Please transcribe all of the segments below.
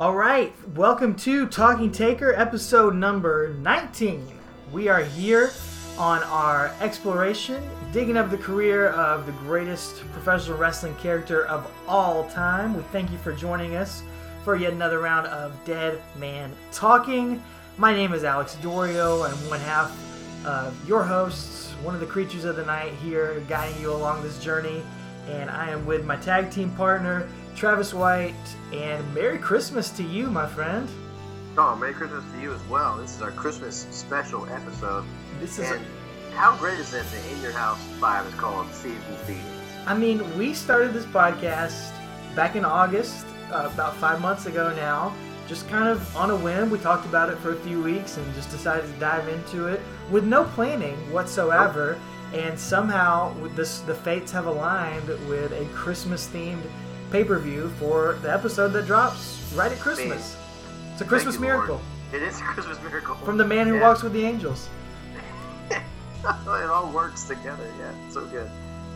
All right, welcome to Talking Taker, episode number 19. We are here on our exploration, digging up the career of the greatest professional wrestling character of all time. We thank you for joining us for yet another round of Dead Man Talking. My name is Alex Dorio. I'm one half of your hosts, one of the creatures of the night here, guiding you along this journey. And I am with my tag team partner, Travis White. And Merry Christmas to you, my friend. Oh, Merry Christmas to you as well. This is our Christmas special episode. This is. And how great is it that In Your House 5 is called Seasons Beatings? I mean, we started this podcast back in August, uh, about five months ago now. Just kind of on a whim, we talked about it for a few weeks and just decided to dive into it with no planning whatsoever. And somehow, with this, the fates have aligned with a Christmas-themed pay-per-view for the episode that drops right at Christmas. It's a Christmas you, miracle It is a Christmas miracle. from the man who Yeah. walks with the angels. it all works together. Yeah, so good.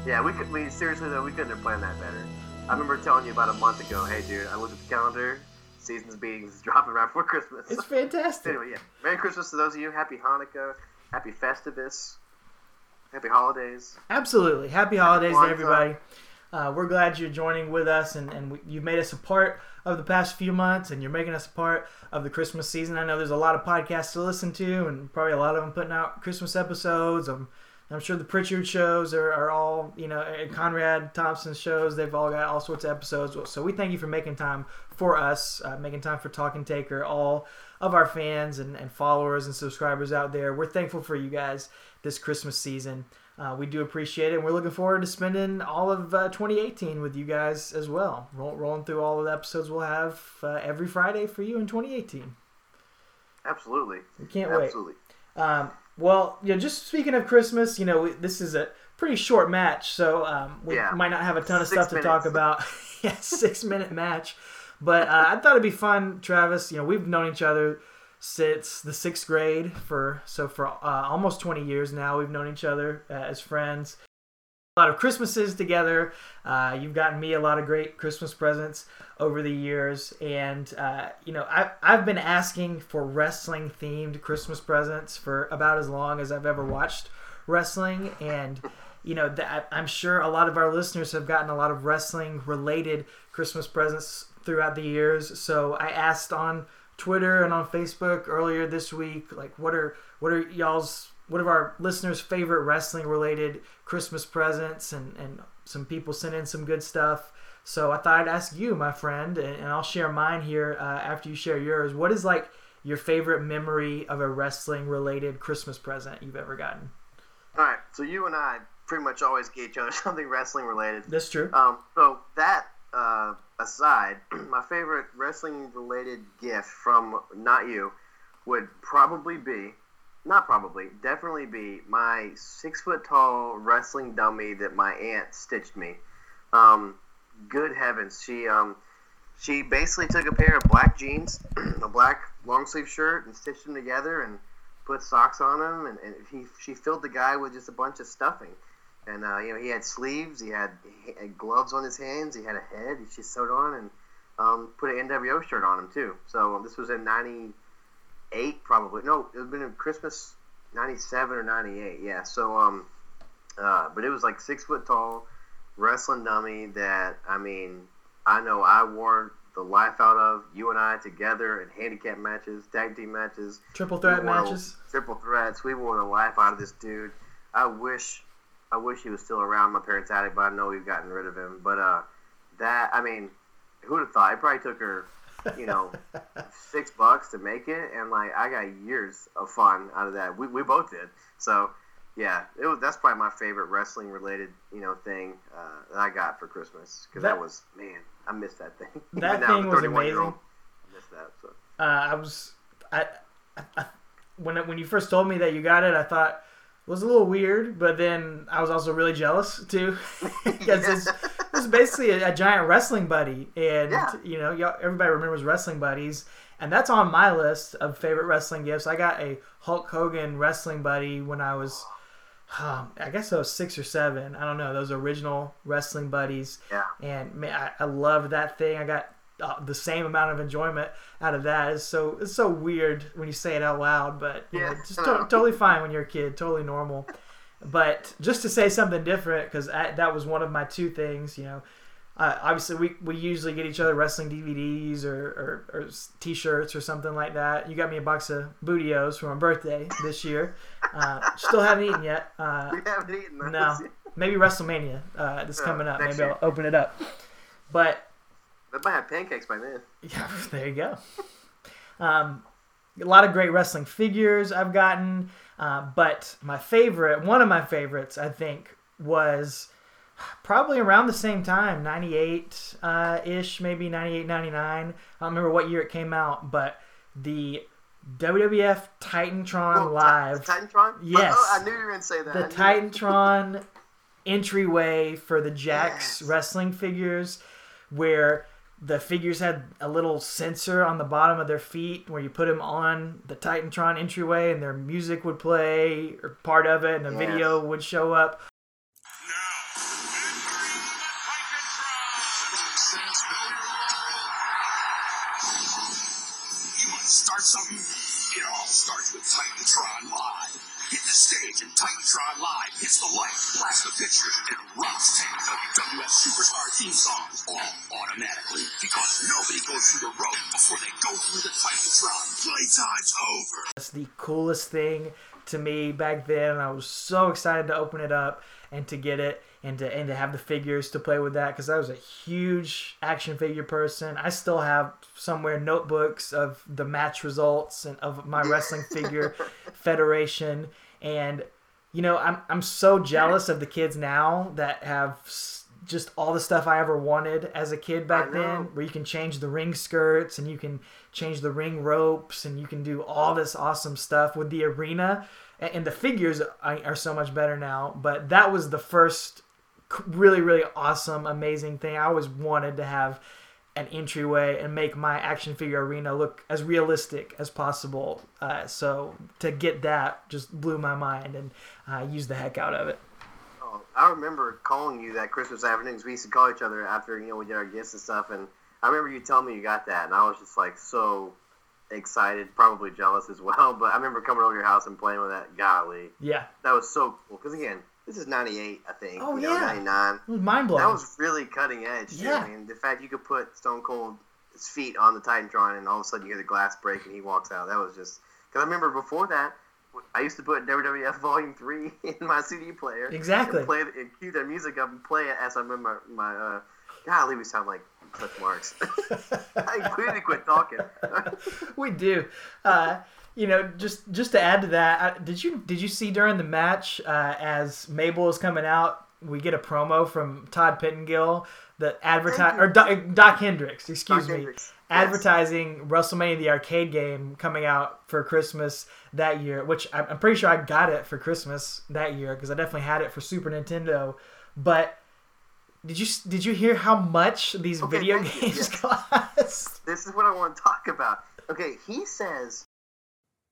Yeah, we could. We seriously though, we couldn't have planned that better. I remember telling you about a month ago. Hey, dude, I looked at the calendar. Seasons Beatings is dropping right before Christmas. It's fantastic. anyway, yeah. Merry Christmas to those of you. Happy Hanukkah. Happy Festivus. Happy holidays. Absolutely. Happy holidays to Kwanzaa. everybody. Uh, we're glad you're joining with us, and, and we, you've made us a part of the past few months, and you're making us a part of the Christmas season. I know there's a lot of podcasts to listen to, and probably a lot of them putting out Christmas episodes. I'm, I'm sure the Prichard shows are, are all, you know, Conrad Thompson shows, they've all got all sorts of episodes. So we thank you for making time for us, uh, making time for Talking Taker, all of our fans and, and followers and subscribers out there. We're thankful for you guys this Christmas season. Uh, we do appreciate it, and we're looking forward to spending all of uh, 2018 with you guys as well. Roll, rolling through all of the episodes we'll have uh, every Friday for you in 2018. Absolutely. We can't Absolutely. wait. Um, well, you know, just speaking of Christmas, you know, we, this is a pretty short match, so um, we Yeah. might not have a ton of Six stuff to talk about. yeah, six minute match, but uh, I thought it'd be fun, Travis. You know, we've known each other since the sixth grade for so for uh, almost 20 years now. We've known each other uh, as friends. A lot of Christmases together. Uh, you've gotten me a lot of great Christmas presents over the years, and uh, you know I, I've been asking for wrestling themed Christmas presents for about as long as I've ever watched wrestling, and you know that I'm sure a lot of our listeners have gotten a lot of wrestling related Christmas presents throughout the years. So I asked on Twitter and on Facebook earlier this week, like what are what are y'all's what are our listeners' favorite wrestling related Christmas presents and and some people sent in some good stuff. So I thought I'd ask you, my friend, and, and I'll share mine here uh, after you share yours. What is like your favorite memory of a wrestling related Christmas present you've ever gotten? All right. So you and I pretty much always get each other something wrestling related. That's true. Um, so that uh, aside, my favorite wrestling related gift from not you would probably be, not probably, definitely be my six foot tall wrestling dummy that my aunt stitched me. Um, good heavens, she um, she basically took a pair of black jeans, a black long sleeve shirt, and stitched them together and put socks on them, and, and he, she filled the guy with just a bunch of stuffing. And uh, you know, he had sleeves, he had, he had gloves on his hands, he had a head. He just sewed on and um, put an NWO shirt on him too. So um, this was in '98, probably. No, it would have been in Christmas '97 or '98. Yeah. So um, uh, but it was like six foot tall wrestling dummy that I mean, I know I wore the life out of you and I together in handicap matches, tag team matches Triple threat matches. triple threats. We wore the life out of this dude. I wish, I wish he was still around. My parents had it, but I know we've gotten rid of him. But uh, that I mean, who'd have thought? It probably took her, you know, six bucks to make it, and like I got years of fun out of that. We, we both did. So yeah, it was. That's probably my favorite wrestling related, you know, thing uh, that I got for Christmas because that, That- was man, I missed that thing. That now, thing was 31-year-old, amazing. I missed that. So. uh, I was I, I, I when when you first told me that you got it, I thought it was a little weird, but then I was also really jealous too because it's it's basically a, a giant wrestling buddy, and Yeah. you know y'all, everybody remembers wrestling buddies, and that's on my list of favorite wrestling gifts. I got a Hulk Hogan wrestling buddy when I was. Um, I guess I was six or seven. I don't know those original wrestling buddies Yeah. and man, I, I love that thing. I got uh, the same amount of enjoyment out of that is so it's so weird when you say it out loud, but you Yeah. know, just to- totally fine when you're a kid, totally normal. But just to say something different, because that was one of my two things, you know. Uh, obviously, we, we usually get each other wrestling DVDs or, or, or s- T-shirts or something like that. You got me a box of Booty O's for my birthday this year. Uh, still haven't eaten yet. Uh, We haven't eaten those. no, maybe WrestleMania uh, that's Oh, coming up. Maybe. I'll open it up. But They might have pancakes by then. yeah, there you go. Um, a lot of great wrestling figures I've gotten, uh, but my favorite, one of my favorites, I think, was probably around the same time 98 uh, ish maybe 98 99 i don't remember what year it came out but the wwf titantron Oh, Ti- live the Titantron? Yes. Oh, I knew you were going to say that. the I. Titantron entryway for the Jakks Yes. wrestling figures, where the figures had a little sensor on the bottom of their feet where you put them on the Titantron entryway and their music would play or part of it and a Yes. video would show up. Now, entering the Titantron. Says know your role. You want start something? It all starts with Titantron Live. Hit the stage and Titantron Live hits the lights, blasts the pictures, and rocks 10 WWF Superstar theme songs all automatically because goes through the road before they go through the Titantron. Playtime's over. That's the coolest thing to me back then. I was so excited to open it up and to get it and to and to have the figures to play with that because I was a huge action figure person. I still have somewhere notebooks of the match results and of my wrestling figure federation and you know I'm I'm so jealous of the kids now that have just all the stuff I ever wanted as a kid back then where you can change the ring skirts and you can change the ring ropes and you can do all this awesome stuff with the arena. And the figures are so much better now but that was the first really really awesome amazing thing. I always wanted to have an entryway and make my action figure arena look as realistic as possible. Uh, so to get that just blew my mind and i used the heck out of it Oh, I remember calling you that Christmas afternoon 'cause we used to call each other after you know we did our gifts and stuff, and I remember you telling me you got that, and I was just like so excited, probably jealous as well. But I remember coming over to your house and playing with that. Golly, yeah that was so cool. Because again, this is '98, I think. Oh, you know, yeah. '99. it was mind-blowing That was really cutting edge. Too. Yeah. I mean, the fact you could put Stone Cold's feet on the Titantron, and all of a sudden you hear the glass break and he walks out. That was just because I remember before that. I used to put WWF Volume Three in my CD player. Exactly. And play it, and cue their music up and play it as I'm in my my. Uh, golly, we sound like Cliff Marks. I completely quit talking. we do. Uh, you know, just just to add to that, I, did you did you see during the match uh, as Mabel is coming out, we get a promo from Todd Pettengill, the advertise or Doc, Dok Hendrix, excuse Doc me, Hendrix, yes. advertising WrestleMania the arcade game coming out for Christmas that year, which I'm, I'm pretty sure I got it for Christmas that year because I definitely had it for Super Nintendo, but. Did you did you hear how much these Okay, video games yes. cost? This is what I want to talk about. Okay, he says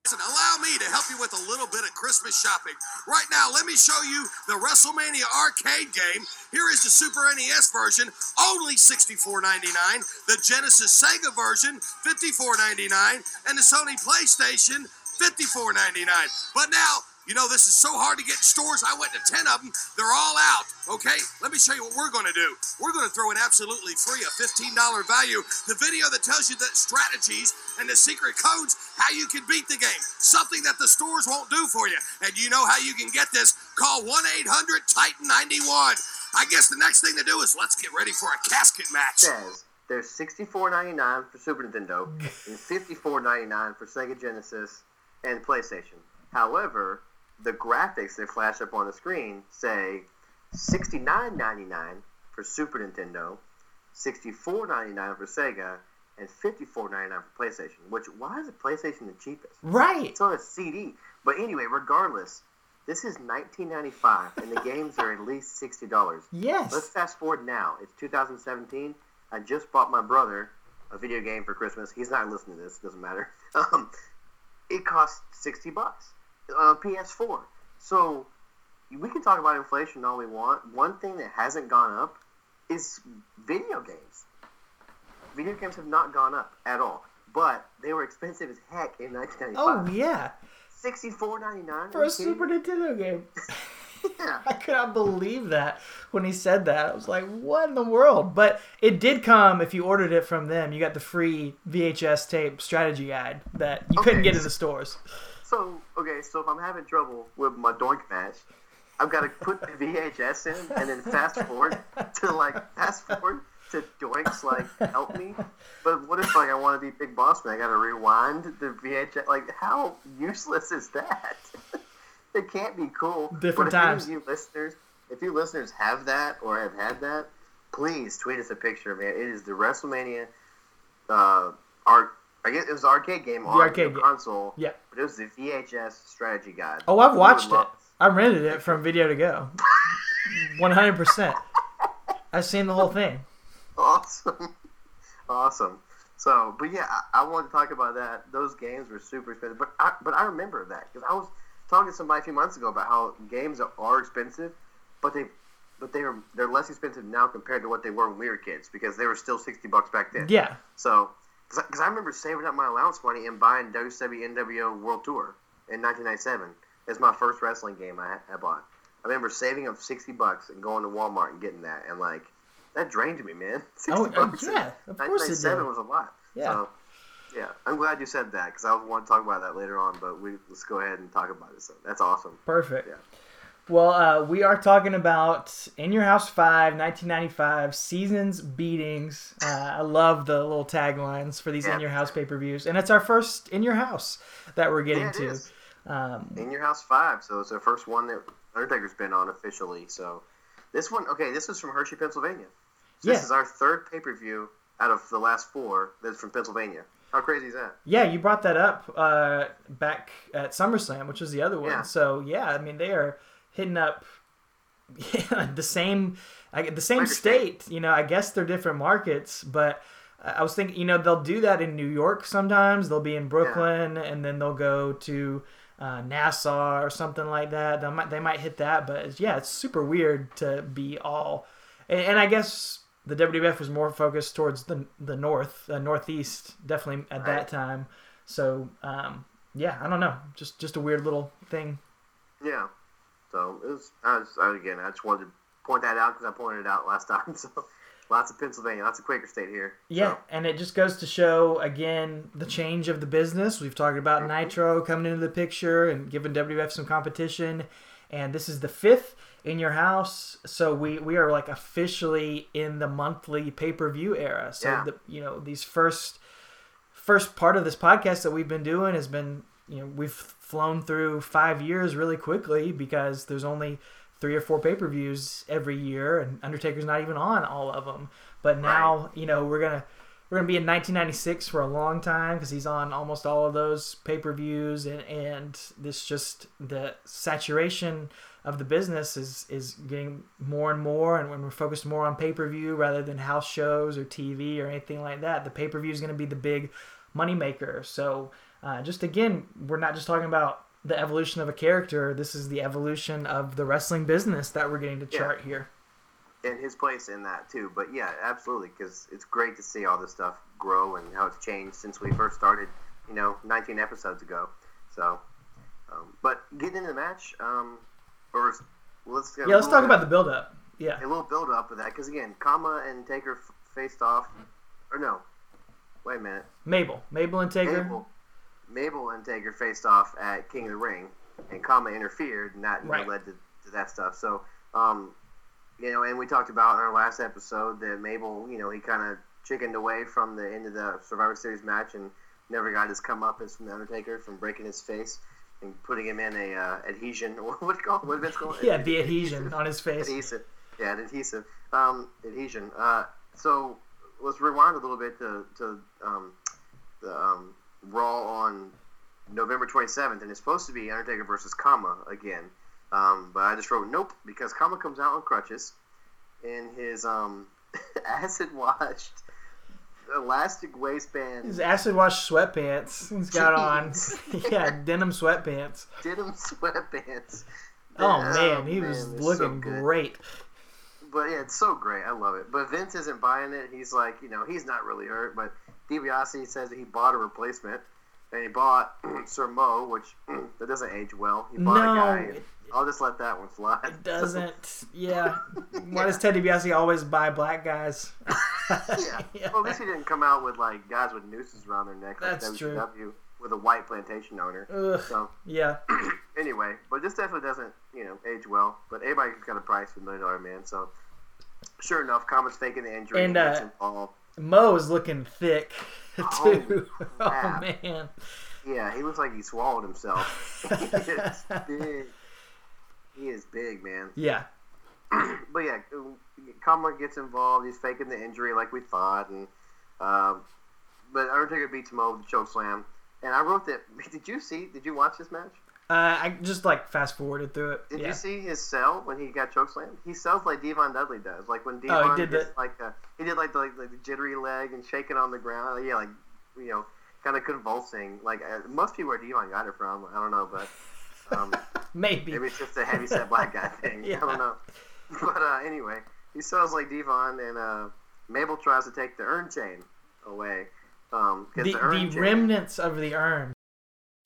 Listen, allow me to help you with a little bit of Christmas shopping. Right now, let me show you the WrestleMania arcade game. Here is the Super NES version, only $64.99. The Genesis Sega version, $54.99. And the Sony PlayStation, $54.99. But now, you know, this is so hard to get in stores. I went to 10 of them. They're all out. Okay? Let me show you what we're going to do. We're going to throw in absolutely free a $15 value. The video that tells you the strategies and the secret codes, how you can beat the game. Something that the stores won't do for you. And you know how you can get this? Call 1 800 Titan 91. I guess the next thing to do is let's get ready for a casket match. says there's $64.99 for Super Nintendo and $54.99 for Sega Genesis and PlayStation. However, the graphics that flash up on the screen say $69.99 for Super Nintendo, $64.99 for Sega, and $54.99 for PlayStation. Which why is the PlayStation the cheapest? Right. It's on a CD. But anyway, regardless, this is 1995 and the games are at least $60. Yes. Let's fast forward now. It's 2017. I just bought my brother a video game for Christmas. He's not listening to this. Doesn't matter. Um, it costs 60 bucks. Uh, PS4. So we can talk about inflation all we want. One thing that hasn't gone up is video games. video games have not gone up at all, but they were expensive as heck in 1995. Oh yeah, Sixty-four ninety-nine for a Super Nintendo game. Yeah. I could not believe that when he said that. I was like, what in the world? But it did come if you ordered it from them. You got the free VHS tape strategy guide that you couldn't get in the stores. So okay, so if I'm having trouble with my doink match, I've got to put the VHS in and then fast forward to like fast forward to doinks like help me. But what if like I want to be Big Boss Man? I got to rewind the VHS. Like how useless is that? it can't be cool. Different but if any times. of you listeners, if you listeners have that or have had that, please tweet us a picture it. It is the WrestleMania. Uh, art. I guess it was the arcade game on arcade the console. Yeah. But it was the VHS strategy guide. Oh, I've watched it. I rented it from Video to Go. 100%. I've seen the whole thing. Awesome. awesome. So, but yeah, I, I wanted to talk about that. Those games were super expensive, but I, but I remember that because I was talking to somebody a few months ago about how games are expensive, but they but they are they're less expensive now compared to what they were when we were kids because they were still sixty bucks back then. Yeah. So, because I, remember saving up my allowance money and buying WCW NWO World Tour in 1997 as my first wrestling game I, I bought. I remember saving up 60 bucks and going to Walmart and getting that, and like that drained me, man. 60 Oh, uh, bucks yeah, of course it 1997 did. was a lot. Yeah. So, yeah, I'm glad you said that because I want to talk about that later on. But we let's go ahead and talk about it. So that's awesome. Perfect. Yeah. Well, uh, we are talking about In Your House 5, 1995, Seasons Beatings. Uh, I love the little taglines for these Yeah. In Your House pay per views. And it's our first In Your House that we're getting Yeah, to. Um, In Your House Five, so it's the first one that Undertaker's been on officially. So this one, okay, this is from Hershey, Pennsylvania. So Yeah. This is our third pay per view out of the last four that's from Pennsylvania. How crazy is that? yeah, you brought that up uh, back at SummerSlam, which was the other one. Yeah. So, yeah, I mean, they are hitting up the same I, the same state. You know, I guess they're different markets, but I was thinking, you know, they'll do that in New York sometimes. They'll be in Brooklyn, and then they'll go to uh, Nassau or something like that. They might they might hit that, but it's, yeah, it's super weird to be all. And, and I guess the WWF was more focused towards the the north, uh, northeast, definitely at Right. that time. So um, yeah, I don't know, just just a weird little thing. Yeah. So it was. I was I, again. I just wanted to point that out because I pointed it out last time. So lots of Pennsylvania, lots of Quaker State here. Yeah, So, and it just goes to show again the change of the business. We've talked about mm-hmm. Nitro coming into the picture and giving WWF some competition, and this is the fifth in your house. So we we are like officially in the monthly pay per view era. So Yeah. the you know these first first part of this podcast that we've been doing has been you know we've flown through five years really quickly because there's only three or four pay-per-views every year and undertaker's not even on all of them but now you know we're gonna we're gonna be in 1996 for a long time because he's on almost all of those pay-per-views and and this just the saturation of the business is is getting more and more and when we're focused more on pay-per-view rather than house shows or tv or anything like that the pay-per-view is going to be the big moneymaker. So uh, just again we're not just talking about the evolution of a character this is the evolution of the wrestling business that we're getting to Yeah. chart here and his place in that too. But yeah, absolutely, because it's great to see all this stuff grow and how it's changed since we first started. You know, 19 episodes ago. So, um, but getting into the match, um, or let's yeah let's talk bit- about the build-up yeah a little build up of that because again, Kama and Taker f- faced off, or no, wait a minute, mabel mabel and taker Mabel, Mabel and Taker faced off at King of the Ring, and Kama interfered, and that you know, Right. led to, to that stuff. So, um, you know, and we talked about in our last episode that Mabel, you know, he kind of chickened away from the end of the Survivor Series match and never got his comeuppance from the Undertaker from breaking his face and putting him in a uh, adhesion. What you call it? What did Vince call it? yeah the adhesion on his face adhesive. Yeah, an adhesive. Um, adhesion. Uh, so let's rewind a little bit to, to um, the um, Raw on November 27th, and it's supposed to be Undertaker versus Kama again. Um, but I just wrote nope because Kama comes out on crutches in his um, acid washed elastic waistband his acid washed sweatpants he's got on yeah denim sweatpants denim sweatpants. oh man he was man, they're so looking great but yeah, it's so great. I love it. But Vince isn't buying it. He's like, you know, he's not really hurt. But DiBiase says that he bought a replacement, and he bought Sir Mo, which that doesn't age well. He bought No, a guy. it- I'll just let that one fly. It doesn't. Yeah. Why does Ted DiBiase always buy black guys? yeah. Well, at least he didn't come out with like guys with nooses around their neck like That's true. With a white plantation owner. Ugh. So Yeah. anyway, but this definitely doesn't, you know, age well. But everybody's got a price for Million Dollar Man, so sure enough, Kama's faking the injury And, and, gets uh, involved. Mo is looking thick too. oh crap. man. Yeah, he looks like he swallowed himself. he is big. He is big, man. Yeah. But yeah, Kama gets involved. He's faking the injury like we thought, and um, but Undertaker beats Mo with the choke slam. And I wrote that. Did you see? Did you watch this match? Uh, I just like fast forwarded through it. Did yeah. you see his sell when he got chokeslammed? He sells like D-Von Dudley does. Like when Oh, D-Von did gets the- like a, he did like the, like the jittery leg and shaking on the ground. Yeah, like you know, kind of convulsing. Like uh, must be where D-Von got it from. I don't know, but um, Maybe. maybe it's just a heavy set black guy thing. Yeah. I don't know. But uh, anyway, he sells like D-Von, and uh, Mabel tries to take the urn chain away. Um, The, the, urn the chain- remnants of the urn.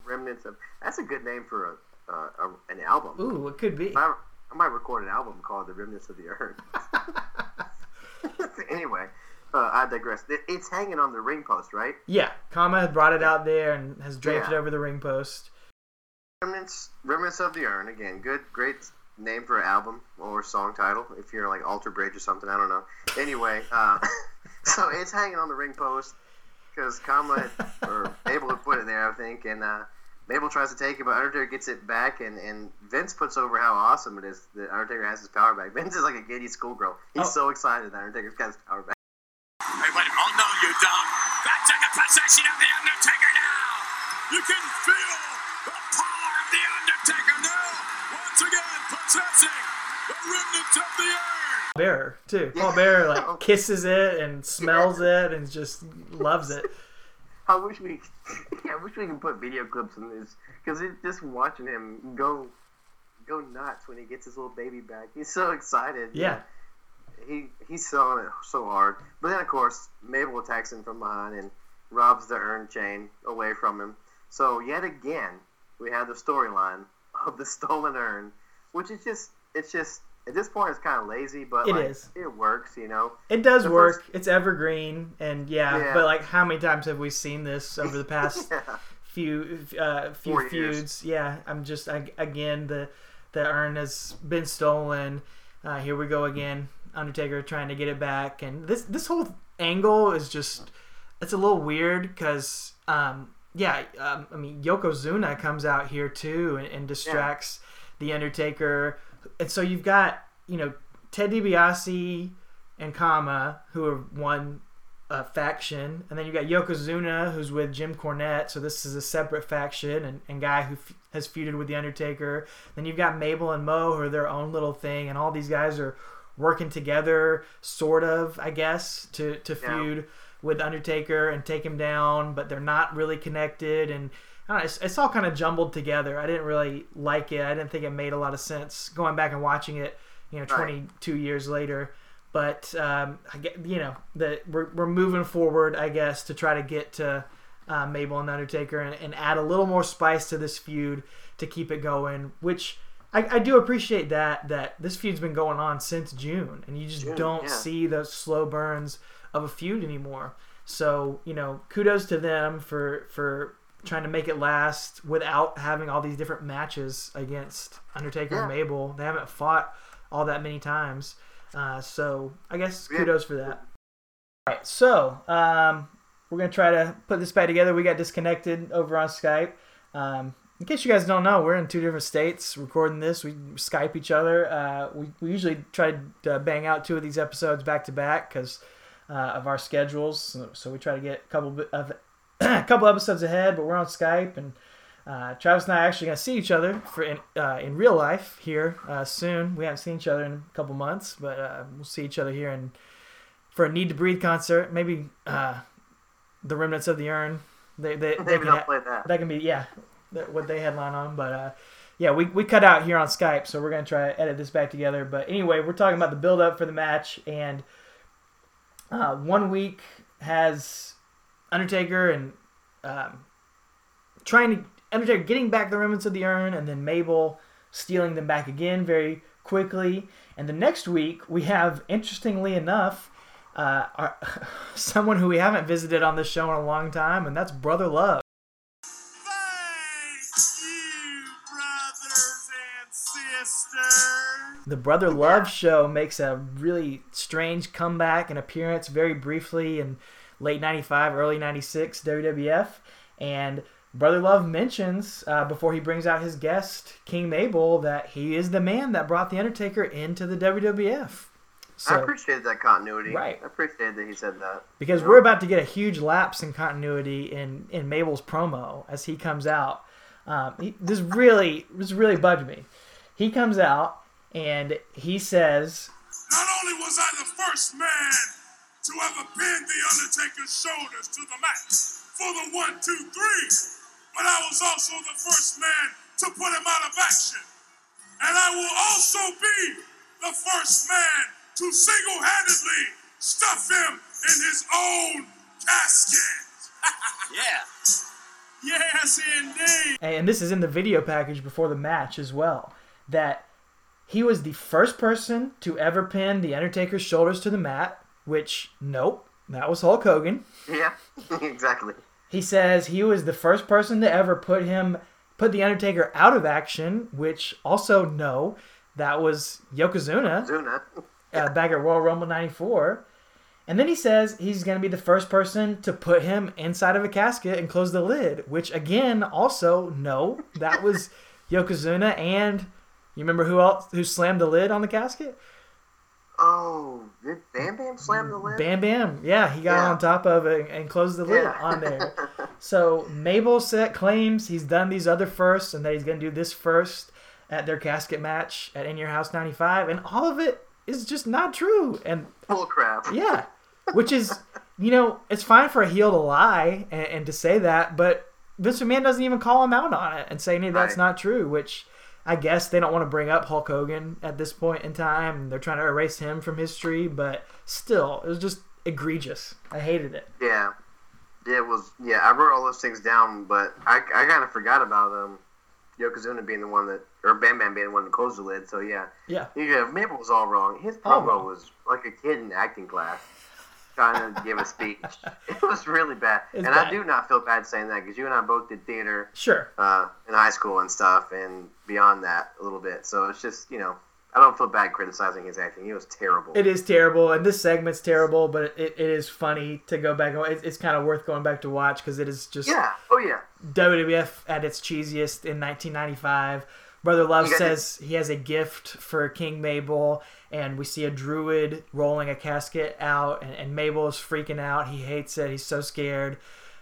remnants of that's a good name for a, uh, a an album. Ooh, it could be. I, I might record an album called "The Remnants of the Earth." anyway, uh, I digress. It, it's hanging on the ring post, right? Yeah, Kama brought it out there and has draped it over the ring post. Remnants, Remnants of the Urn. Again, good, great name for an album or song title. If you're like Alter Bridge or something, I don't know. Anyway, uh, so it's hanging on the ring post because Kama or able to put it there, I think, and uh, Mabel tries to take it, but Undertaker gets it back, and, and Vince puts over how awesome it is that Undertaker has his power back. Vince is like a giddy schoolgirl. He's Oh. so excited that Undertaker's got his power back. Hey, wait, a oh no, you don't. Back to the possession of The Undertaker now. You can feel the power of The Undertaker now. Once again, possessing the remnants of the earth. Bearer too. Paul Yeah. Bearer like kisses it and smells it and just loves it. I wish we, yeah, I wish we could put video clips in this because just watching him go, go nuts when he gets his little baby back. He's so excited. Yeah. he he's selling it so hard. But then of course Mabel attacks him from behind and robs the urn chain away from him. So yet again we have the storyline of the stolen urn, which is just it's just at this point it's kind of lazy, but It like, is. it works, you know. It does The work. first- It's evergreen and yeah, Yeah. but like how many times have we seen this over the past yeah. few uh, few Four years. feuds. Yeah, I'm just I, again the the urn has been stolen. Uh, here we go again. Undertaker trying to get it back, and this this whole angle is just it's a little weird because um, yeah, um, I mean Yokozuna comes out here too and, and distracts the Undertaker, and so you've got you know Ted DiBiase and Kama who are one uh, faction, and then you got Yokozuna, who's with Jim Cornette, so this is a separate faction, and, and guy who f- has feuded with the Undertaker. Then you've got Mabel and Mo, who are their own little thing, and all these guys are working together, sort of, I guess, to to Yeah. feud with Undertaker and take him down, but they're not really connected, and I don't know, it's, it's all kind of jumbled together. I didn't really like it. I didn't think it made a lot of sense going back and watching it, you know, Right. 22 years later but um, I get you know that we're, we're moving forward, I guess, to try to get to uh, Mabel and Undertaker and, and add a little more spice to this feud to keep it going. Which I, I do appreciate that that this feud's been going on since June, and you just June, don't yeah. see those slow burns of a feud anymore. So you know, kudos to them for for trying to make it last without having all these different matches against Undertaker and Mabel. They haven't fought all that many times. Uh, so I guess Yeah. kudos for that. All right, so um, we're gonna try to put this back together. We got disconnected over on Skype. Um, in case you guys don't know, we're in two different states recording this. We Skype each other. Uh, we, we usually try to bang out two of these episodes back to back because uh, of our schedules. So, so we try to get a couple of a couple episodes ahead, but we're on Skype and. Uh, Travis and I are actually going to see each other for in, uh, in real life here uh, soon. We haven't seen each other in a couple months, but uh, we'll see each other here and for a Need to Breathe concert. Maybe uh, the Remnants of the Urn. They, they, they Maybe can ha- play that. that can be yeah, that, what they headline on. But uh, yeah, we, we cut out here on Skype, so we're gonna try to edit this back together. But anyway, we're talking about the build up for the match, and uh, one week has Undertaker and um, trying to Undertaker getting back the remnants of the urn, and then Mabel stealing them back again very quickly. And the next week we have, interestingly enough, uh, our, someone who we haven't visited on this show in a long time, and that's Brother Love. Thank you, brothers and sisters. The Brother Love show makes a really strange comeback and appearance very briefly in late 95, early 96 WWF. And Brother Love mentions uh, before he brings out his guest, King Mabel, that he is the man that brought The Undertaker into the WWF. I So, appreciated that continuity. Right. I appreciated that he said that. because we're about to get a huge lapse in continuity in, in Mabel's promo as he comes out. Um, he, this really this really bugged me. He comes out and he says, Not only was I the first man to ever bend the Undertaker's shoulders to the mat for the one, two, three, but I was also the first man to put him out of action. And I will also be the first man to single handedly stuff him in his own casket. yeah. Yes, indeed. and this is in the video package before the match as well, that he was the first person to ever pin the Undertaker's shoulders to the mat. Which nope, that was Hulk Hogan. Yeah, exactly. He says he was the first person to ever put him put the Undertaker out of action, which also no, that was Yokozuna Zuna. uh, back at Royal Rumble '94. And then he says he's going to be the first person to put him inside of a casket and close the lid, which again, also no, that was Yokozuna. And you remember who else who slammed the lid on the casket? Oh, did Bam Bam slam the lid? Bam Bam. Yeah, he got Yeah. on top of it and closed the lid Yeah. on there. So Mabel set claims he's done these other firsts and that he's going to do this first at their casket match at In Your House 95. And all of it is just not true. And Full crap. yeah, which is, you know, it's fine for a heel to lie and, and to say that, but Vince McMahon doesn't even call him out on it and say, hey, that's Right. not true, which I guess they don't want to bring up Hulk Hogan at this point in time. They're trying to erase him from history, but still, it was just egregious. I hated it. Yeah. Yeah, it was. Yeah, I wrote all those things down, but I, I kind of forgot about um, Yokozuna being the one that, or Bam Bam being the one that closed the lid. So yeah, Yeah. yeah, Mabel was all wrong. His promo wrong. was like a kid in acting class trying to give a speech. It was really bad, It's and bad. I do not feel bad saying that because you and I both did theater Sure. uh, in high school and stuff, and beyond that a little bit. So it's just you know, I don't feel bad criticizing his acting. He was terrible. It is terrible, and this segment's terrible, but it, it is funny to go back. It's, it's kind of worth going back to watch because it is just yeah. Oh yeah. WWF at its cheesiest in 1995. Brother Love says he has a gift for King Mabel, and we see a druid rolling a casket out, and, and Mabel is freaking out. He hates it. He's so scared.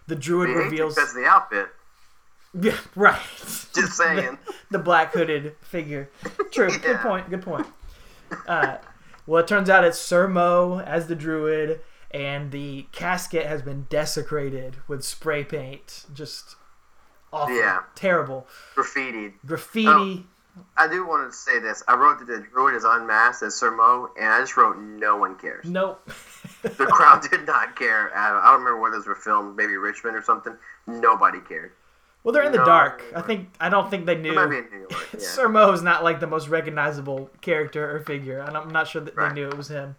The druid He reveals, because of the outfit. yeah, right, Just saying. the black hooded figure. True. Good point. Good point. Uh, well, it turns out it's Sir Mo as the druid, and the casket has been desecrated with spray paint. Just awful. Yeah. Terrible. graffiti, Graffiti. Oh, I do want to say this. I wrote that the druid is unmasked as Sir Mo, and I just wrote no one cares. Nope. The crowd did not care. I don't remember where those were filmed. Maybe Richmond or something. Nobody cared. well, they're in the No. dark. I think. I don't think they It might be knew. York. Yeah. Sir Mo is not like the most recognizable character or figure. I'm not sure that Right. they knew it was him.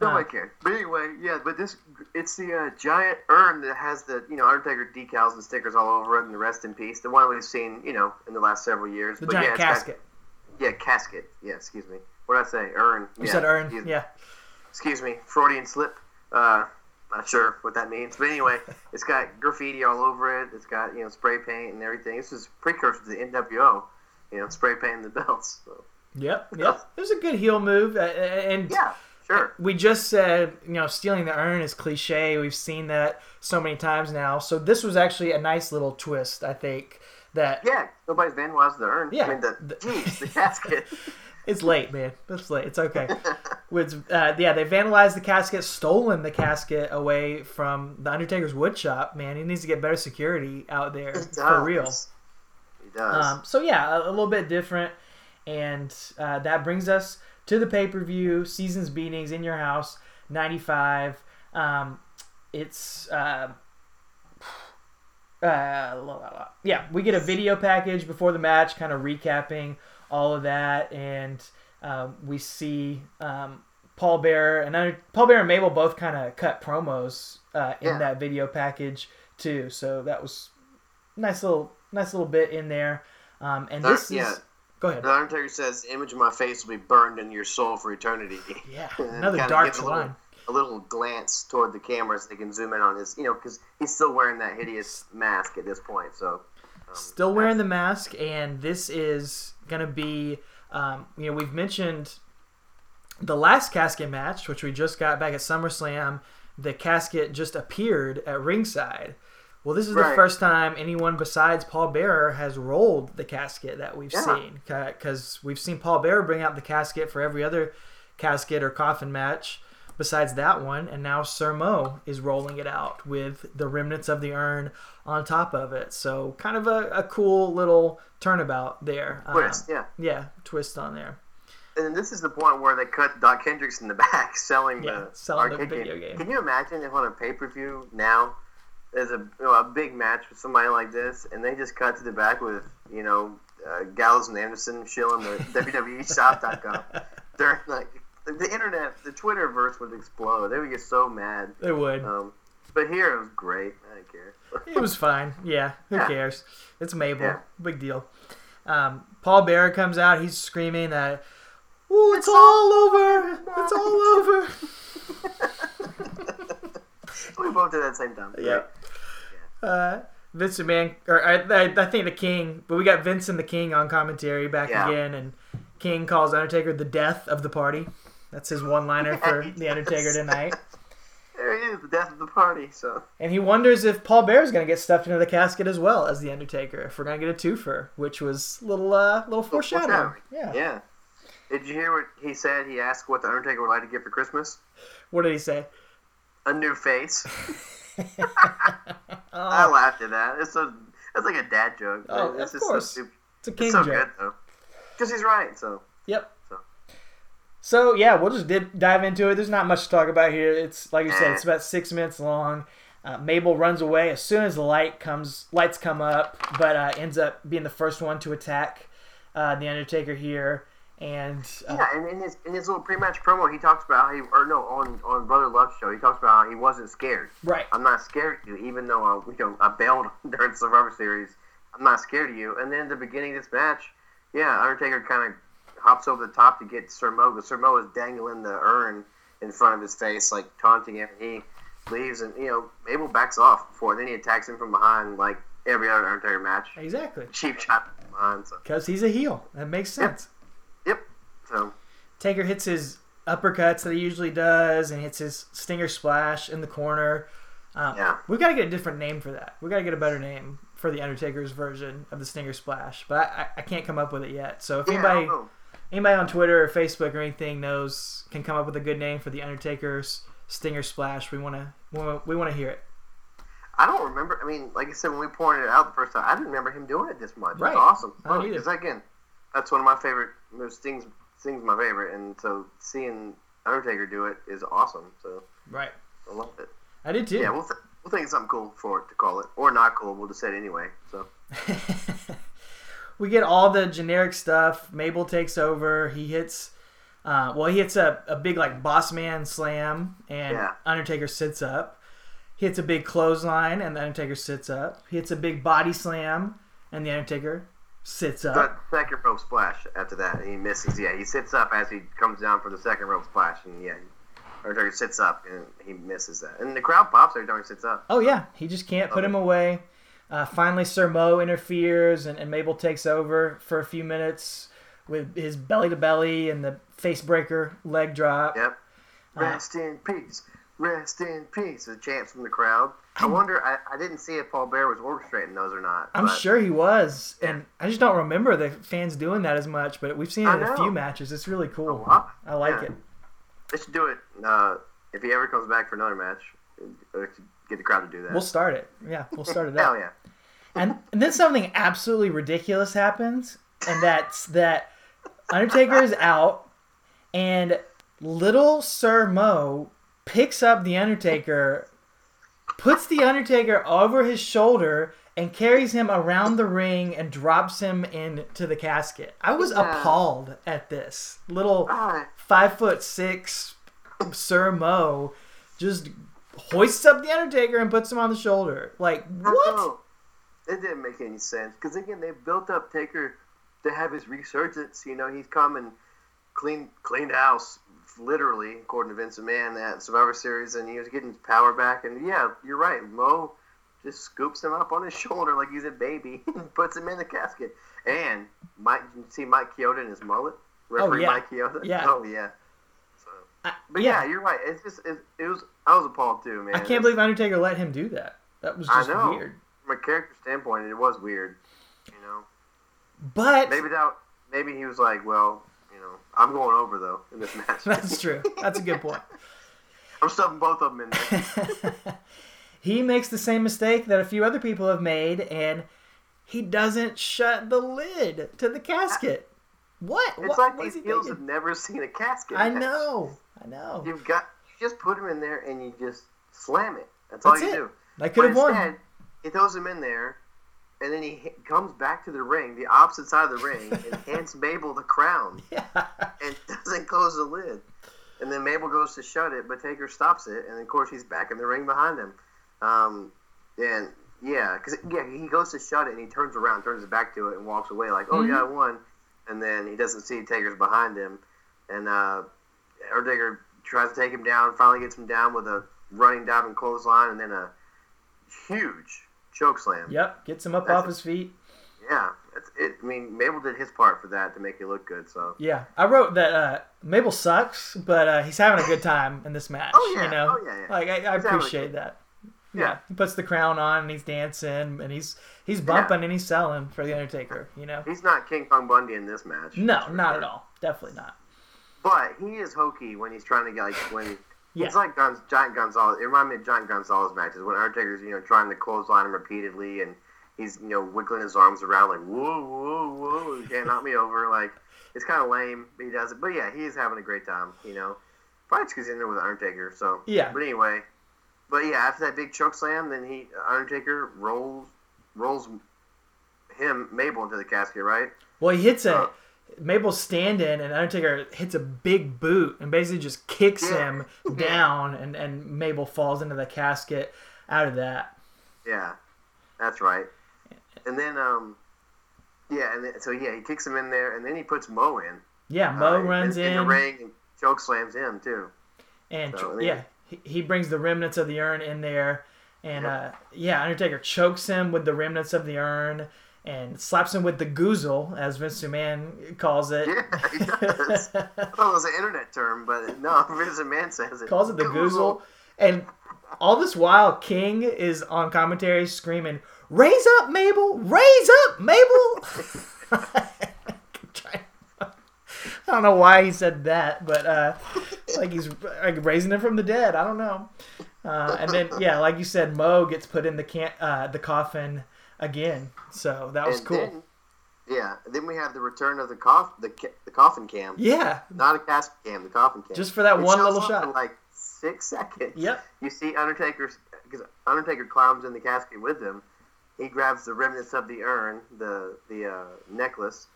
Nobody Uh, cared. But anyway, yeah. But this, it's the uh, giant urn that has the you know Undertaker decals and stickers all over it, and the rest in peace. The one we've seen you know in the last several years. The but yeah, giant got- casket. yeah, casket. Yeah, excuse me. What did I say? Urn. You yeah, said urn. excuse- Yeah. excuse me, Freudian slip. Uh, not sure what that means, but anyway, it's got graffiti all over it. It's got you know spray paint and everything. This is precursor to the NWO, you know, spray painting the belts. So, Yep. Yep. It was a good heel move, and yeah, sure. we just said, you know, stealing the urn is cliche. We've seen that so many times now. So this was actually a nice little twist, I think. That Yeah, nobody's vandalized the urn. Yeah, I mean the, the- jeez, the casket. it's late, man. It's late. It's okay. With uh, yeah, they vandalized the casket, stolen the casket away from the Undertaker's wood shop. Man, he needs to get better security out there for real. It does. Um, so yeah, a, a little bit different, and uh, that brings us to the pay per view seasons beatings in your house '95. Um, it's uh, uh, la, la, la. yeah, we get a video package before the match, kind of recapping all of that, and um, we see um, Paul Bearer and I, Paul Bearer and Mabel both kind of cut promos uh, in Yeah. that video package too. So that was nice little nice little bit in there. Um, and There- this is yeah. Go ahead. The Undertaker says, "The image of my face will be burned in your soul for eternity." Yeah, another dark gives a little- line. A little glance toward the camera so they can zoom in on his, you know, because he's still wearing that hideous mask at this point. So, um, Still wearing the mask, and this is gonna be, um, you know, we've mentioned the last casket match, which we just got back at SummerSlam. The casket just appeared at ringside. Well, this is the first time anyone besides Paul Bearer has rolled the casket that we've Yeah. seen, because we've seen Paul Bearer bring out the casket for every other casket or coffin match besides that one, and now Sir Mo is rolling it out with the remnants of the urn on top of it. So kind of a, a cool little turnabout there. Um, twist, yeah. yeah, twist on there. And this is the point where they cut Dok Hendrix in the back selling Yeah, the selling the arcade video game. Can you imagine if on a pay per view now there's a you know, a big match with somebody like this, and they just cut to the back with you know uh, Gallows and Anderson shilling the WWE shop.com. They're like the internet, the Twitterverse would explode. They would get so mad. They would. Um, but here it was great. I didn't care. It was fine. Yeah, who Yeah. cares? It's Mabel. Yeah. Big deal. Um, Paul Bearer comes out. He's screaming that, "Ooh, it's all over! It's all over!" we both did it at the same time. Yeah. Uh, Vince McMahon, or I, I, I think the King, but we got Vince and the King on commentary back Yeah. again, and King calls Undertaker the death of the party. That's his one-liner for he the Undertaker tonight. There he is, the death of the party. So And he wonders if Paul Bearer is going to get stuffed into the casket as well as the Undertaker. If we're going to get a twofer, which was a little, uh, little foreshadowing. Yeah. yeah. Did you hear what he said? He asked what the Undertaker would like to get for Christmas. What did he say? A new face. I Oh, laughed at that. It's so it's like a dad joke. Oh, it's of just course. So stupid. it's a King It's so joke. good though. Because he's right. So Yep. So. So yeah, we'll just did, dive into it. There's not much to talk about here. It's like you said, Eh. it's about six minutes long. Uh, Mabel runs away as soon as the light comes, lights come up, but uh, ends up being the first one to attack uh, the Undertaker here. And uh, yeah, and in his in his little pre-match promo, he talks about how he or no on on Brother Love show, he talks about how he wasn't scared. right, I'm not scared of you, even though I, you know, I bailed during Survivor Series. I'm not scared of you. And then at the beginning of this match, yeah, Undertaker kind of hops over the top to get Sir Mo, but Sir Mo is dangling the urn in front of his face, like taunting him. He leaves, and you know, Mabel backs off before. Then he attacks him from behind, like every other Undertaker match. exactly, Cheap shot behind. So, because he's a heel. That makes sense. Yep. So Taker hits his uppercuts that he usually does, and hits his stinger splash in the corner. Um, Yeah. we got to get a different name for that. We've got to get a better name for the Undertaker's version of the stinger splash, but I, I, can't come up with it yet. So if yeah, anybody anybody on Twitter or Facebook or anything knows can come up with a good name for the Undertaker's stinger splash, we want to we want to hear it. I don't remember. I mean, like I said, when we pointed it out the first time, I didn't remember him doing it this much. Right. It's awesome. I don't Because again, that's one of my favorite. Those things, things my favorite, and so seeing Undertaker do it is awesome. So Right. I love it. I did too. Yeah, we'll th- we'll think of something cool for it to call it, or not cool. We'll just say it anyway. So we get all the generic stuff. Mabel takes over. He hits, uh, well, he hits a, a big like boss man slam, and Yeah. Undertaker sits up. He hits a big clothesline, and the Undertaker sits up. He hits a big body slam, and the Undertaker sits up. but second rope splash after that, he misses. Yeah, he sits up as he comes down for the second rope splash, and yeah, Undertaker sits up and he misses that, and the crowd pops every time he sits up. Oh yeah, he just can't put Okay. him away. Uh, finally, Sir Mo interferes, and, and Mabel takes over for a few minutes with his belly to belly and the face breaker leg drop. Yep. Uh, Rest in peace. Rest in peace. The chants from the crowd. I wonder. I, I didn't see if Paul Bearer was orchestrating those or not. I'm but sure he was, and I just don't remember the fans doing that as much. But we've seen it in a few matches. It's really A cool. lot. I like Yeah. it. They should do it uh, if he ever comes back for another match. uh, Get the crowd to do that. We'll start it. Yeah, we'll start it Hell up. yeah. and, and then something absolutely ridiculous happens, and that's that Undertaker is out, and little Sir Mo picks up the Undertaker, puts the Undertaker over his shoulder, and carries him around the ring and drops him into the casket. I was Yeah. appalled at this little Ah, five foot six Sir Mo just hoists up the Undertaker and puts him on the shoulder. Like what? no. It didn't make any sense because again, they built up Taker to have his resurgence. You know, he's come and clean cleaned house, literally, according to Vince McMahon at Survivor Series, and he was getting his power back. And yeah, you're right, Mo just scoops him up on his shoulder like he's a baby and puts him in the casket. And Mike, you see Mike Chioda in his mullet, oh, referee yeah. Mike Chioda. Yeah. Oh yeah. So, I, but yeah, yeah. you're right. It's just it, it was. I was appalled too, man. I can't believe Undertaker let him do that. That was I just know. weird. from a character standpoint, it was weird. You know, But maybe that maybe he was like, well, you know, I'm going over though in this match. that's true. That's a good point. I'm stuffing both of them in there. he makes the same mistake that a few other people have made, and he doesn't shut the lid to the casket. What? It's what like these he heels have never seen a casket. I match. know. I know. You've got you just put him in there and you just slam it. That's, all you it. do. I could have But won. instead, he throws him in there, and then he comes back to the ring, the opposite side of the ring, and hands Mabel the crown. Yeah. and doesn't close the lid. And then Mabel goes to shut it, but Taker stops it, and of course he's back in the ring behind him. Um, and yeah, because yeah, he goes to shut it, and he turns around, turns his back to it, and walks away like, "Oh Mhm. yeah, I won." And then he doesn't see Taker's behind him, and uh, Undertaker tries to take him down. Finally gets him down with a running diving clothesline, and then a huge choke slam. Yep. Gets him up That's off his feet. Yeah, it, I mean Mabel did his part for that to make it look good. So Yeah, I wrote that uh, Mabel sucks, but uh, he's having a good time in this match. Oh, yeah. You know, Oh, yeah, yeah. like I, I He's having a appreciate that. Yeah. Yeah. he puts the crown on and he's dancing and he's he's bumping and he's selling for the Undertaker. You know, he's not King Kong Bundy in this match. no, not sure. at all, definitely not. But he is hokey when he's trying to get like when Yeah. it's like Giant Gonzalez. It reminded me of Giant Gonzalez matches when Undertaker's you know trying to clothesline him repeatedly and he's you know wiggling his arms around like whoa whoa whoa you can't knock me over like it's kind of lame but he does it but yeah he's having a great time you know probably because he's in there with Undertaker so Yeah. but anyway but yeah after that big choke slam then he Undertaker rolls rolls him Mabel into the casket right Well, he hits a Uh, Mabel's standing and Undertaker hits a big boot and basically just kicks Yeah. him down and and Mabel falls into the casket out of that. Yeah, that's right. And then, um, yeah, and then, so yeah, he kicks him in there, and then he puts Mo in. Yeah, Mo uh, runs in, in, in the ring and choke slams him too. and So, yeah, he, he brings the remnants of the urn in there, and uh, yeah, Undertaker chokes him with the remnants of the urn and slaps him with the goozle, as Vince McMahon calls it. Yeah, he does. I thought it was an internet term, but no, Vince McMahon says it. calls it the goozle, and all this while King is on commentary screaming, "Raise up, Mabel! Raise up, Mabel!" I don't know why he said that, but uh, like he's like raising him from the dead. I don't know. Uh, and then yeah, like you said, Mo gets put in the can uh, the coffin again. So that was And cool. Then, yeah, then we have the return of the coff the, the coffin cam, yeah, not a casket cam, the coffin cam. just for that It one little shot. like six seconds. Yep. You see Undertaker because Undertaker climbs in the casket with him. He grabs the remnants of the urn, the the uh, necklace,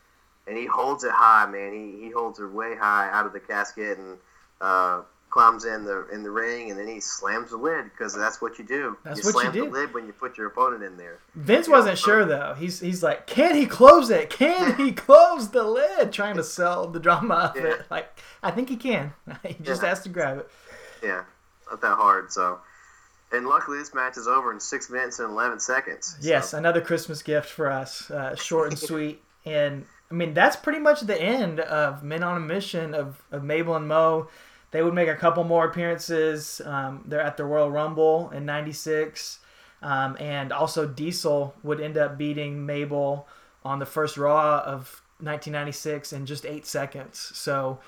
and he holds it high, man. He he holds it way high out of the casket and uh, climbs in the in the ring, and then he slams the lid because that's what you do. That's you what you slam do. the lid when you put your opponent in there. Vince wasn't sure though. He's he's like, can he close it? Can he close the lid? Trying to sell the drama of Yeah. it. Like, I think he can. he just Yeah. has to grab it. Yeah, not that hard. So, and luckily this match is over in six minutes and eleven seconds. So, Yes, another Christmas gift for us. Uh, short and sweet. And I mean, that's pretty much the end of Men on a Mission of, of Mabel and Mo. They would make a couple more appearances. Um, they're at the Royal Rumble in '96, um, and also Diesel would end up beating Mabel on the first Raw of 1996 in just eight seconds. So,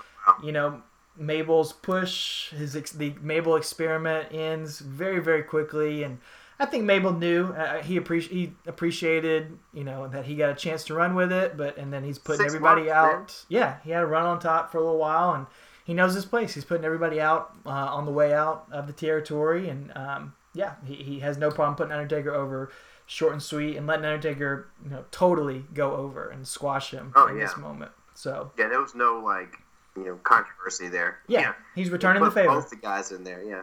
you know, Mabel's push, his ex- the Mabel experiment ends very very quickly, and I think Mabel knew. Uh, he appreci- he appreciated, you know, that he got a chance to run with it, but and then he's putting Six everybody months, out. man. Yeah, he had a run on top for a little while, and he knows his place. He's putting everybody out uh, on the way out of the territory, and um, yeah, he, he has no problem putting Undertaker over short and sweet, and letting Undertaker, you know, totally go over and squash him Oh, in yeah. this moment. So Yeah, there was no like you know controversy there. yeah, he's returning the Put favor. Both the guys in there, yeah.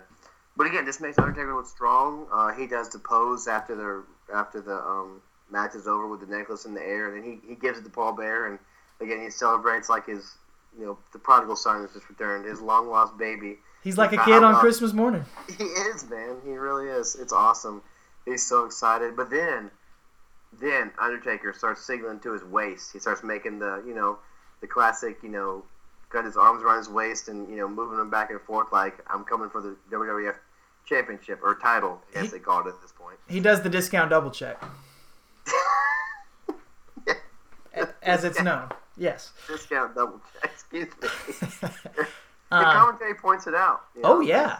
But again, this makes Undertaker look strong. Uh, he does the pose after the after the um, match is over with the necklace in the air, and then he, he gives it to Paul Bearer, and again he celebrates like his you know the prodigal son has just returned, his long lost baby. He's like a kid on Christmas morning. He is, man. He really is. It's awesome. He's so excited. But then, then Undertaker starts signaling to his waist. He starts making the, you know, the classic, you know, got his arms around his waist and you know moving them back and forth like I'm coming for the WWF championship or title. as He- they call it at this point. He does the discount double check, as it's known. Yes. Discount double check. Excuse me. the Um, commentary points it out. you know? oh yeah,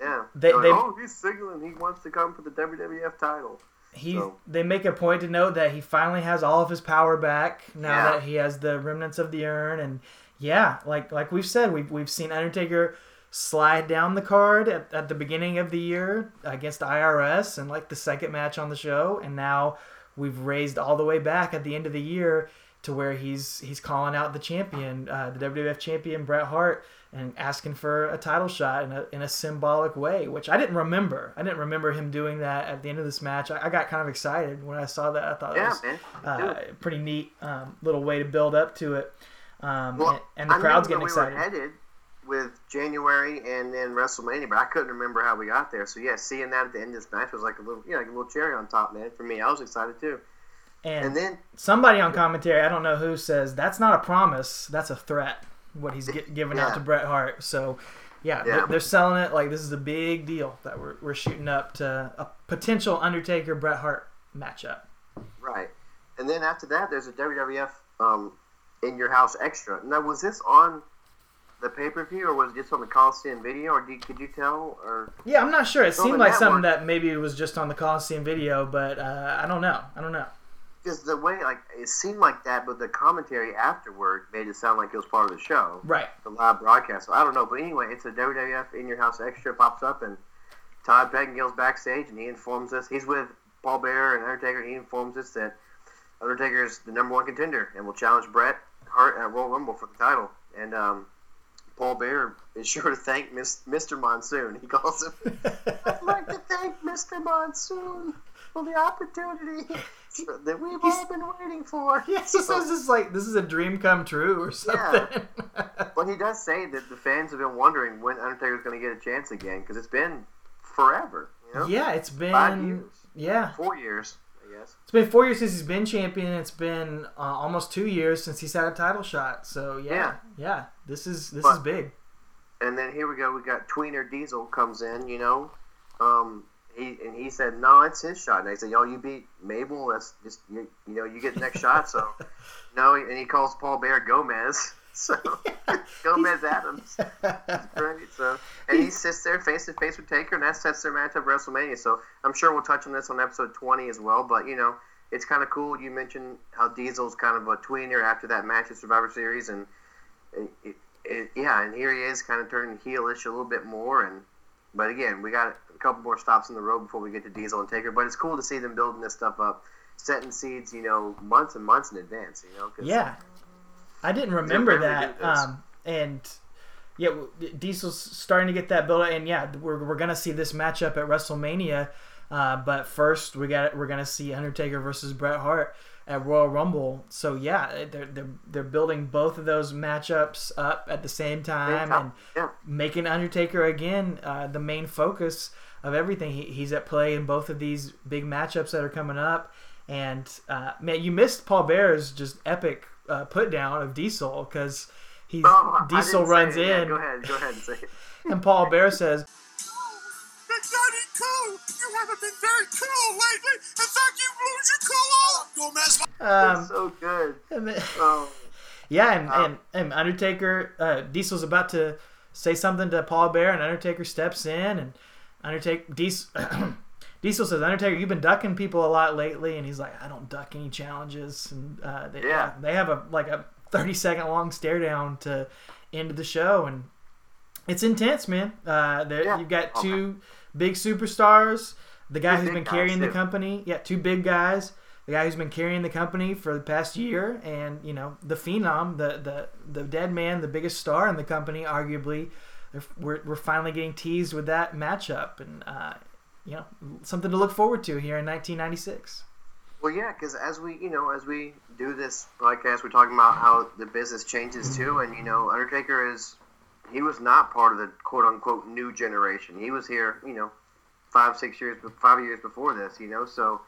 Yeah. They- like, they- oh, he's signaling he wants to come for the WWF title. he. So- They make a point to note that he finally has all of his power back now Yeah. that he has the remnants of the urn, and yeah, like like we've said, we've we've seen Undertaker slide down the card at, at the beginning of the year against the IRS and like the second match on the show, and now we've raised all the way back at the end of the year to where he's he's calling out the champion, uh, the WWF champion Bret Hart, and asking for a title shot in a, in a symbolic way, which I didn't remember. I didn't remember him doing that at the end of this match. I, I got kind of excited when I saw that. I thought Yeah, was man. uh, a pretty neat um, little way to build up to it. Um, Well, and, and the I crowd's getting where excited. Were headed with January and then WrestleMania, but I couldn't remember how we got there. So yeah, seeing that at the end of this match was like a little, you know, like a little cherry on top, man. For me, I was excited too. And, And then somebody on commentary, I don't know who, says that's not a promise, that's a threat. What he's gi- giving out to Bret Hart. So, yeah, Yeah. They're, they're selling it like this is a big deal that we're, we're shooting up to a potential Undertaker Bret Hart matchup. right, and then after that, there's a WWF um, in your house extra. Now, was this on the pay per view or was it just on the Coliseum video, or did, could you tell? Or Yeah, I'm not sure. It seemed like something that maybe it was just on the Coliseum video, but uh, I don't know. I don't know. Because the way like it seemed like that, but the commentary afterward made it sound like it was part of the show. Right. the live broadcast. So I don't know, but anyway, it's a WWF in your house extra pops up, and Todd Pettengill's backstage, and he informs us he's with Paul Bearer and Undertaker. He informs us that Undertaker is the number one contender and will challenge Bret Hart at Royal Rumble for the title. And um, Paul Bearer is sure to thank Miss, Mr. Monsoon. He calls him. I'd like to thank Mr. Monsoon for the opportunity that we've all been waiting for. Yes, he says this is like this is a dream come true or something. Well, he does say that the fans have been wondering when Undertaker's going to get a chance again because it's been forever. You know, yeah, it's been five years, yeah, four years, I guess. it's been four years since he's been champion. It's been uh, almost two years since he's had a title shot. So yeah, yeah, Yeah. this is this But- is big. And then here we go. We got Tweener Diesel comes in. You know, um, he and he said, "No, it's his shot." And I said, "Yo, you beat Mabel. That's just you. You know, you get the next shot." So no, and he calls Paul Bearer Gomez. So Gomez Addams. Great. So, and he sits there face to face with Taker, and that sets their match up WrestleMania. So, I'm sure we'll touch on this on episode 20 as well. But you know, it's kind of cool. You mentioned how Diesel's kind of a tweener after that match at Survivor Series, and it, it, it, yeah, and here he is, kind of turning heelish a little bit more. And but again, we got couple more stops in the road before we get to Diesel and Taker. But it's cool to see them building this stuff up, setting seeds, you know, months and months in advance. You know, 'cause- Yeah, I didn't remember that. Um, and yeah, Diesel's starting to get that build, up, and yeah, we're, we're gonna see this matchup at WrestleMania. Uh, but first, we got we're gonna see Undertaker versus Bret Hart at Royal Rumble. So yeah, they're they're, they're building both of those matchups up at the same time time, and yeah. making Undertaker again uh, the main focus of everything. He, he's at play in both of these big matchups that are coming up. And uh, man, you missed Paul Bearer's just epic uh, put down of Diesel because he's Oh, Diesel runs it. Yeah, in go ahead, go ahead and say it. and Paul Bearer says, Big Daddy Cool, you haven't been very cool lately. In fact, you lose your cool all up, Gomez. um, it's so good. and then- Oh, yeah, and, Um, and, and Undertaker, uh, Diesel's about to say something to Paul Bearer, and Undertaker steps in, and Undertaker Diesel, Diesel says, Undertaker, you've been ducking people a lot lately, and he's like, I don't duck any challenges. And uh, they, Yeah. they have a like a 30 second long stare down to end the show, and it's intense, man. Uh, there, Yeah. You've got Okay. two big superstars. The guy Two who's been carrying the too. company, yeah, two big guys. The guy who's been carrying the company for the past year, and you know the phenom, the the the dead man, the biggest star in the company, arguably. We're we're finally getting teased with that matchup, and uh, you know something to look forward to here in 1996. Well, yeah, because as we, you know, as we do this podcast, we're talking about how the business changes too, and you know, Undertaker is he was not part of the quote unquote new generation. He was here, you know, five, six years, five years before this, you know. So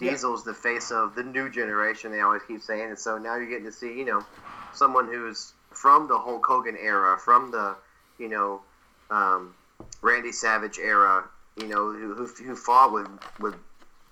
Yeah. Diesel's the face of the new generation. They always keep saying, and so now you're getting to see, you know, someone who's from the Hulk Hogan era, from the, you know, um, Randy Savage era, you know, who, who, fought with with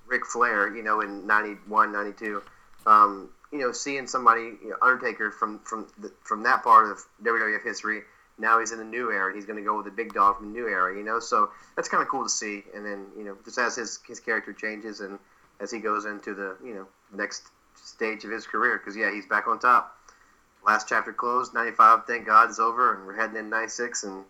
Ric Flair, you know, in 91, 92. Um, you know, seeing somebody, you know, Undertaker from from the, from that part of WWF history. Now he's in the new era. He's going to go with the big dog from the new era, you know. So that's kind of cool to see. And then, you know, just as his his character changes and as he goes into the you know next stage of his career, because yeah, he's back on top. Last chapter closed. 95, thank God, is over, and we're heading in 96, and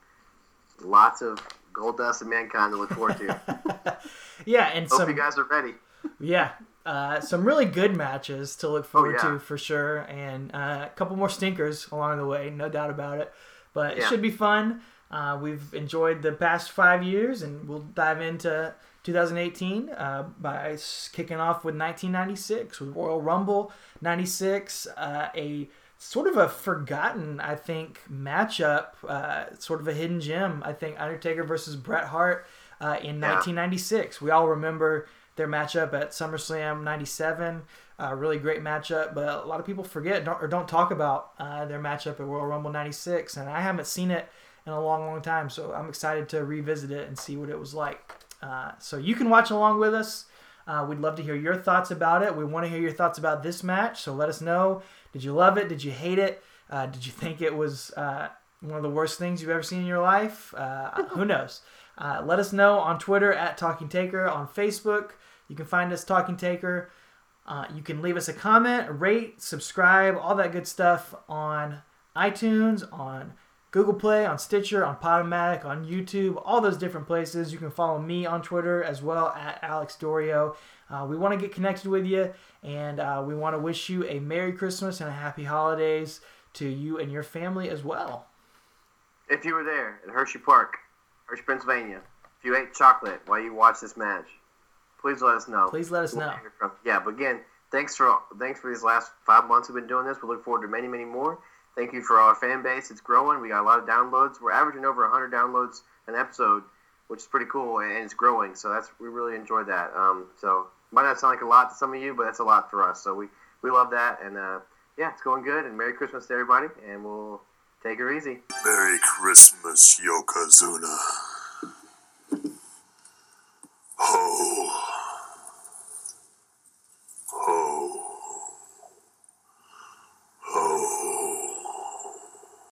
lots of Goldust and mankind to look forward to. yeah, and Hope some you guys are ready. Yeah, uh, some really good matches to look forward Oh, yeah. to for sure, and uh, a couple more stinkers along the way, no doubt about it. But it Yeah. should be fun. Uh, we've enjoyed the past five years, and we'll dive into 2018 uh, by kicking off with 1996 with Royal Rumble 96, uh, a sort of a forgotten, I think, matchup, uh, sort of a hidden gem. I think Undertaker versus Bret Hart uh, in Yeah. 1996. We all remember their matchup at SummerSlam 97. Uh, really great matchup, but a lot of people forget don't, or don't talk about uh, their matchup at Royal Rumble 96, and I haven't seen it in a long, long time, so I'm excited to revisit it and see what it was like. Uh, so you can watch along with us. Uh, we'd love to hear your thoughts about it. We want to hear your thoughts about this match, so let us know. Did you love it? Did you hate it? Uh, did you think it was uh, one of the worst things you've ever seen in your life? Uh, who knows? Uh, let us know on Twitter at Talking Taker, on Facebook. You can find us Talking Taker. Uh, you can leave us a comment, rate, subscribe, all that good stuff on iTunes, on Google Play, on Stitcher, on Podomatic, on YouTube, all those different places. You can follow me on Twitter as well at Alex Dorio. Uh, we want to get connected with you, and uh, we want to wish you a Merry Christmas and a Happy Holidays to you and your family as well. If you were there at Hershey Park, Hershey, Pennsylvania, if you ate chocolate while you watched this match, please let us know. Please let us know. Yeah, but again, thanks for thanks for these last five months we've been doing this. We look forward to many, many more. Thank you for our fan base. It's growing. We got a lot of downloads. We're averaging over 100 downloads an episode, which is pretty cool, and it's growing. So that's we really enjoyed that. Um, so might not sound like a lot to some of you, but that's a lot for us. So we we love that, and uh, yeah, it's going good. And Merry Christmas to everybody, and we'll take her easy. Merry Christmas, Yokozuna.